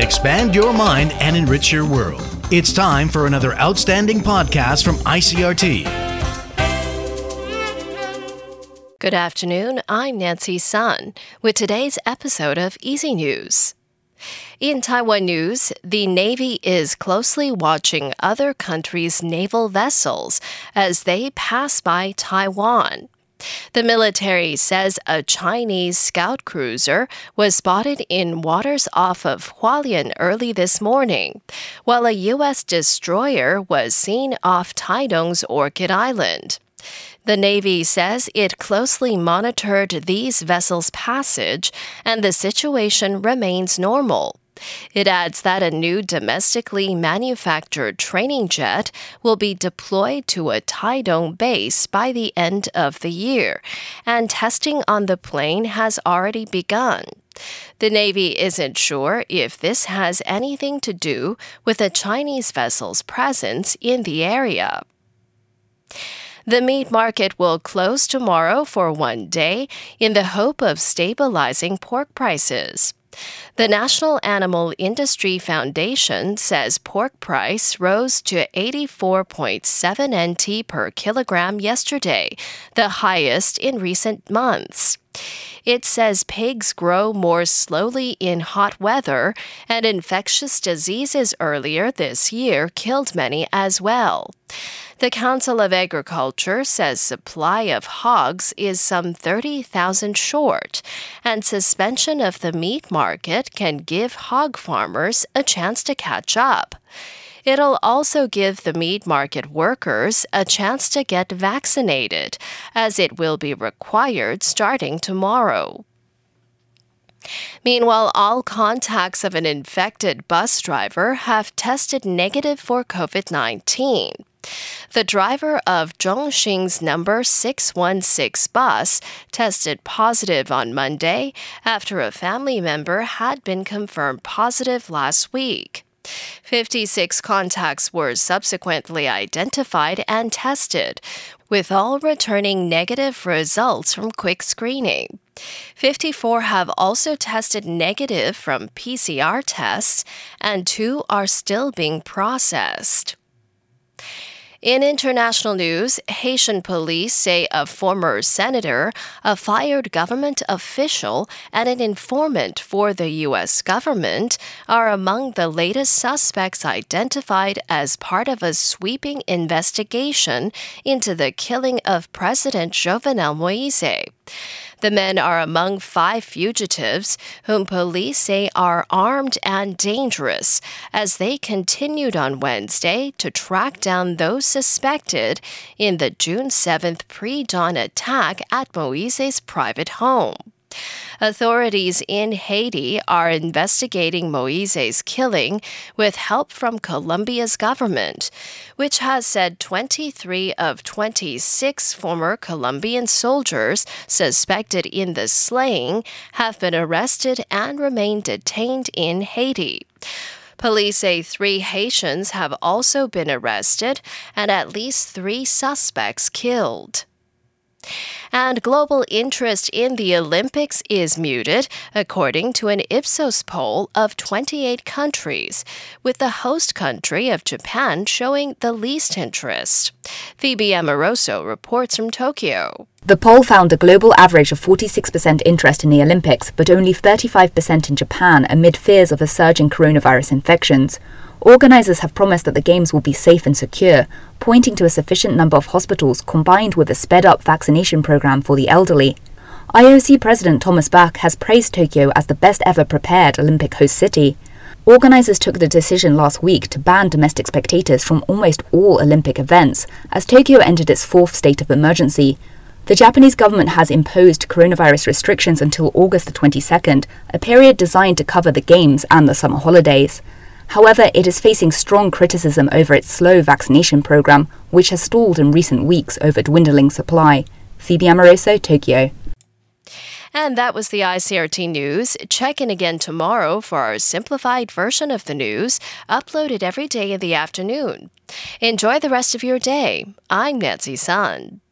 Expand your mind and enrich your world. It's time for another outstanding podcast from ICRT. Good afternoon. I'm Nancy Sun with today's episode of Easy News. In Taiwan news, the Navy is closely watching other countries' naval vessels as they pass by Taiwan. The military says a Chinese scout cruiser was spotted in waters off of Hualien early this morning, while a U.S. destroyer was seen off Taidong's Orchid Island. The Navy says it closely monitored these vessels' passage and the situation remains normal. It adds that a new domestically manufactured training jet will be deployed to a Taidong base by the end of the year, and testing on the plane has already begun. The Navy isn't sure if this has anything to do with a Chinese vessel's presence in the area. The meat market will close tomorrow for one day in the hope of stabilizing pork prices. The National Animal Industry Foundation says pork price rose to 84.7 NT per kilogram yesterday, the highest in recent months. It says pigs grow more slowly in hot weather, and infectious diseases earlier this year killed many as well. The Council of Agriculture says supply of hogs is some 30,000 short, and suspension of the meat market can give hog farmers a chance to catch up. It'll also give the meat market workers a chance to get vaccinated, as it will be required starting tomorrow. Meanwhile, all contacts of an infected bus driver have tested negative for COVID 19. The driver of Zhongxing's number 616 bus tested positive on Monday after a family member had been confirmed positive last week. 56 contacts were subsequently identified and tested, with all returning negative results from quick screening. 54 have also tested negative from PCR tests, and two are still being processed. In international news, Haitian police say a former senator, a fired government official, and an informant for the U.S. government are among the latest suspects identified as part of a sweeping investigation into the killing of President Jovenel Moise. The men are among five fugitives whom police say are armed and dangerous as they continued on Wednesday to track down those suspected in the June 7th pre dawn attack at Moise's private home. Authorities in Haiti are investigating Moise's killing with help from Colombia's government, which has said 23 of 26 former Colombian soldiers suspected in the slaying have been arrested and remain detained in Haiti. Police say three Haitians have also been arrested and at least three suspects killed. And global interest in the Olympics is muted, according to an Ipsos poll of 28 countries, with the host country of Japan showing the least interest. Phoebe Amoroso reports from Tokyo. The poll found a global average of 46% interest in the Olympics, but only 35% in Japan amid fears of a surge in coronavirus infections. Organisers have promised that the Games will be safe and secure, pointing to a sufficient number of hospitals combined with a sped up vaccination program for the elderly. IOC President Thomas Bach has praised Tokyo as the best ever prepared Olympic host city. Organisers took the decision last week to ban domestic spectators from almost all Olympic events as Tokyo entered its fourth state of emergency. The Japanese government has imposed coronavirus restrictions until August the 22nd, a period designed to cover the Games and the summer holidays. However, it is facing strong criticism over its slow vaccination program, which has stalled in recent weeks over dwindling supply. Phoebe Amoroso, Tokyo. And that was the ICRT news. Check in again tomorrow for our simplified version of the news, uploaded every day in the afternoon. Enjoy the rest of your day. I'm Nancy Sun.